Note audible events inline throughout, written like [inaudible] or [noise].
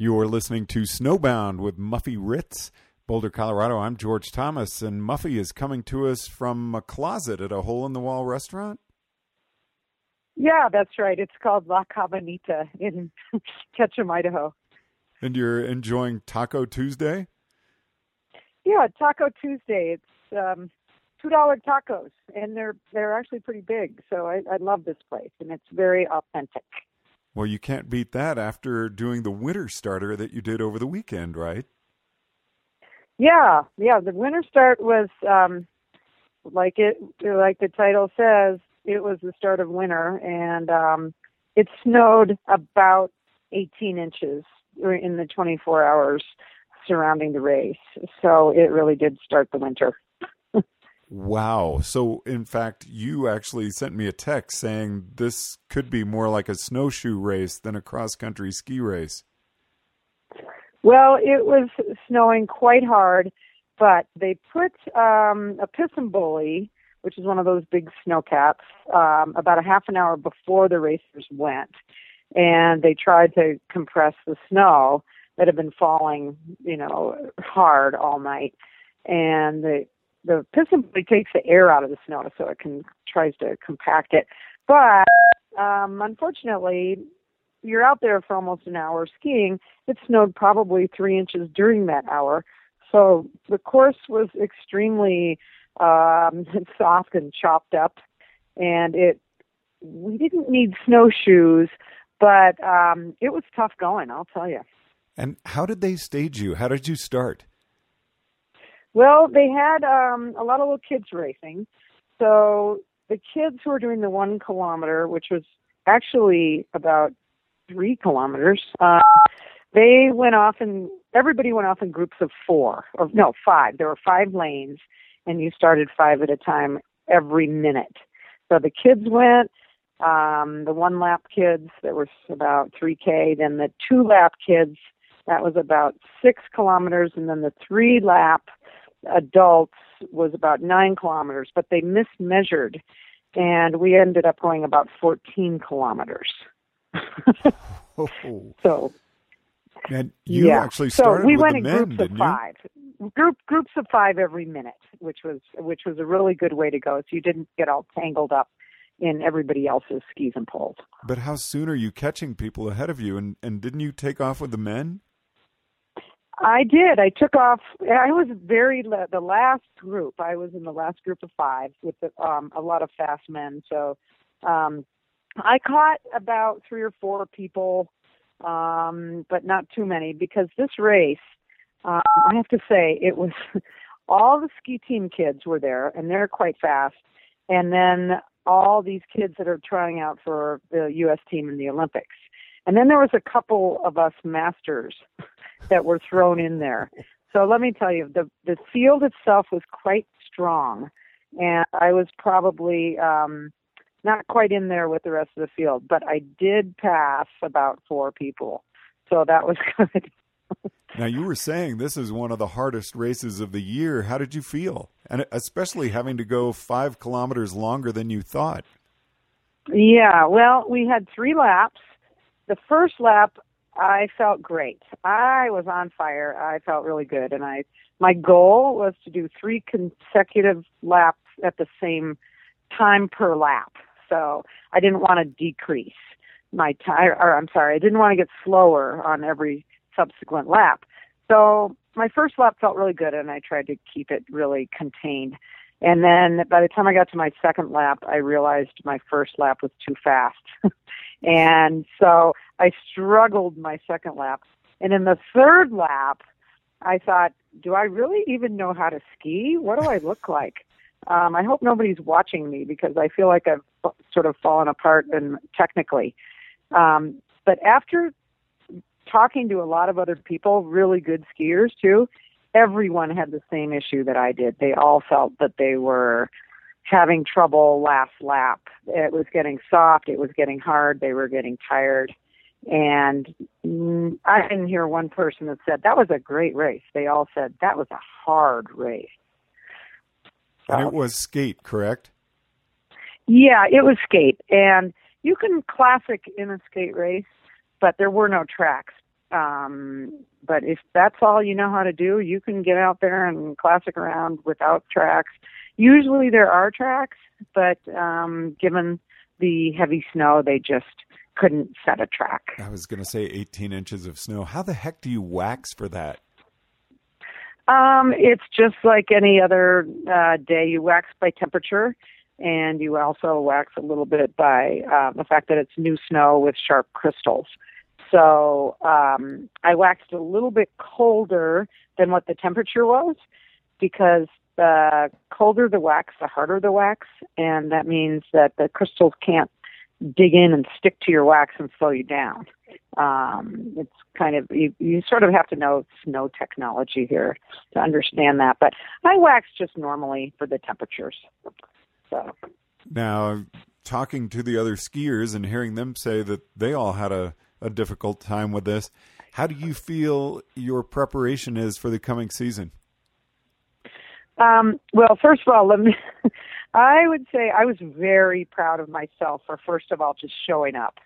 You are listening to Snowbound with Muffy Ritz, Boulder, Colorado. I'm George Thomas, and Muffy is coming to us from a closet at a hole in the wall restaurant. Yeah, that's right. It's called La Cabanita in [laughs] Ketchum, Idaho. And you're enjoying Taco Tuesday? Yeah, Taco Tuesday. It's um, two dollar tacos, and they're they're actually pretty big. So I, I love this place, and it's very authentic. Well, you can't beat that after doing the winter starter that you did over the weekend, right? Yeah, yeah. The winter start was um, like it, like the title says, it was the start of winter, and um, it snowed about 18 inches in the 24 hours surrounding the race. So it really did start the winter. Wow. So, in fact, you actually sent me a text saying this could be more like a snowshoe race than a cross country ski race. Well, it was snowing quite hard, but they put um, a PistenBully, which is one of those big snowcats, um, about a half an hour before the racers went. And they tried to compress the snow that had been falling, you know, hard all night. And the the piston takes the air out of the snow so it can tries to compact it. But um, unfortunately, you're out there for almost an hour skiing. It snowed probably three inches during that hour, so the course was extremely um, [laughs] soft and chopped up, and it. We didn't need snowshoes, but um, it was tough going. I'll tell you. And how did they stage you? How did you start? Well, they had um, a lot of little kids racing. So the kids who were doing the one kilometer, which was actually about three kilometers, uh, they went off and everybody went off in groups of four, or no, five. There were five lanes, and you started five at a time every minute. So the kids went, um, the one lap kids, that was about 3K, then the two lap kids, that was about six kilometers, and then the three lap adults was about nine kilometers, but they mismeasured, and we ended up going about 14 kilometers. [laughs] oh. So, and you yeah. actually started so we with went in men, groups of you? five. Group groups of five every minute, which was which was a really good way to go. So you didn't get all tangled up in everybody else's skis and poles. But how soon are you catching people ahead of you? And and didn't you take off with the men? I did. I took off. I was very the last group. I was in the last group of five with the, um, a lot of fast men. So um, I caught about three or four people, um, but not too many because this race, um, I have to say, it was [laughs] all the ski team kids were there, and they're quite fast, and then all these kids that are trying out for the U.S. team in the Olympics. And then there was a couple of us masters [laughs] that were thrown in there. So let me tell you, the the field itself was quite strong, and I was probably um, not quite in there with the rest of the field, but I did pass about four people, so that was [laughs] good. Now you were saying this is one of the hardest races of the year. How did you feel, and especially having to go five kilometers longer than you thought? Yeah, well, we had three laps. The first lap, I felt great. I was on fire. I felt really good, and I my goal was to do three consecutive laps at the same time per lap. So I didn't want to decrease. my tire, or I'm sorry, I didn't want to get slower on every subsequent lap. So my first lap felt really good, and I tried to keep it really contained. And then by the time I got to my second lap, I realized my first lap was too fast. [laughs] and so I struggled my second lap. And in the third lap, I thought, do I really even know how to ski? What do I look like? Um, I hope nobody's watching me because I feel like I've sort of fallen apart and technically. Um, but after talking to a lot of other people, really good skiers too, everyone had the same issue that I did. They all felt that they were having trouble last lap. It was getting soft, it was getting hard, they were getting tired. And mm, I didn't hear one person that said that was a great race. They all said that was a hard race. So, and it was skate, correct? Yeah, it was skate. And you can classic in a skate race, but there were no tracks. Um, but if that's all you know how to do, you can get out there and classic around without tracks. Usually there are tracks, but um, given the heavy snow, they just couldn't set a track. I was going to say 18 inches of snow. How the heck do you wax for that? Um, it's just like any other uh, day. You wax by temperature, and you also wax a little bit by uh, the fact that it's new snow with sharp crystals. So um, I waxed a little bit colder than what the temperature was because the colder the wax, the harder the wax, and that means that the crystals can't dig in and stick to your wax and slow you down. Um, it's kind of you, you sort of have to know snow technology here to understand that. But I wax just normally for the temperatures. So now, talking to the other skiers and hearing them say that they all had a, a difficult time with this, how do you feel your preparation is for the coming season? Um, well, first of all, let me. [laughs] I would say I was very proud of myself for first of all just showing up.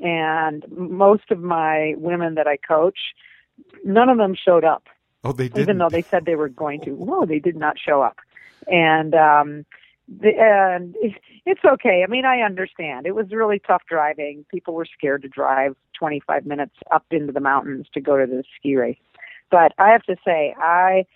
And most of my women that I coach, none of them showed up. Oh, they did. Even though they said they were going to. No, they did not show up. And um the, and [laughs] it's okay. I mean, I understand. It was really tough driving. People were scared to drive 25 minutes up into the mountains to go to the ski race. But I have to say, I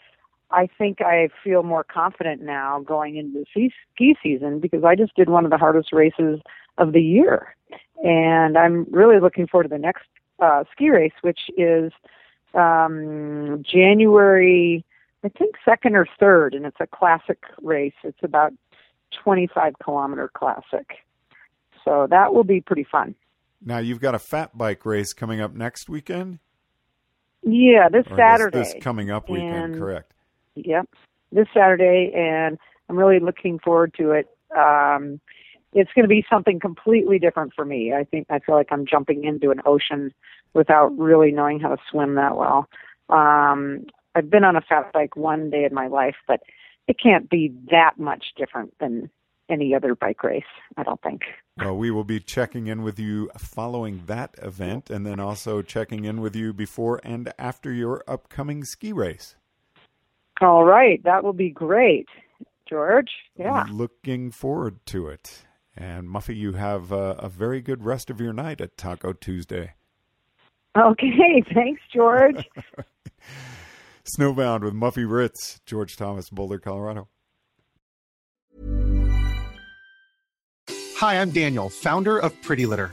I think I feel more confident now going into the ski season because I just did one of the hardest races of the year, and I'm really looking forward to the next uh, ski race, which is um, January, I think second or third, and it's a classic race. It's about 25 kilometer classic, so that will be pretty fun. Now you've got a fat bike race coming up next weekend. Yeah, this or Saturday. This, this coming up weekend, and, correct? Yep, this Saturday, and I'm really looking forward to it. Um, it's going to be something completely different for me. I think I feel like I'm jumping into an ocean without really knowing how to swim that well. Um, I've been on a fat bike one day in my life, but it can't be that much different than any other bike race, I don't think. Well, we will be checking in with you following that event and then also checking in with you before and after your upcoming ski race. All right, that will be great, George. Yeah. Looking forward to it. And Muffy, you have a, a very good rest of your night at Taco Tuesday. Okay, [laughs] thanks, George. [laughs] Snowbound with Muffy Ritz, George Thomas, Boulder, Colorado. Hi, I'm Daniel, founder of Pretty Litter.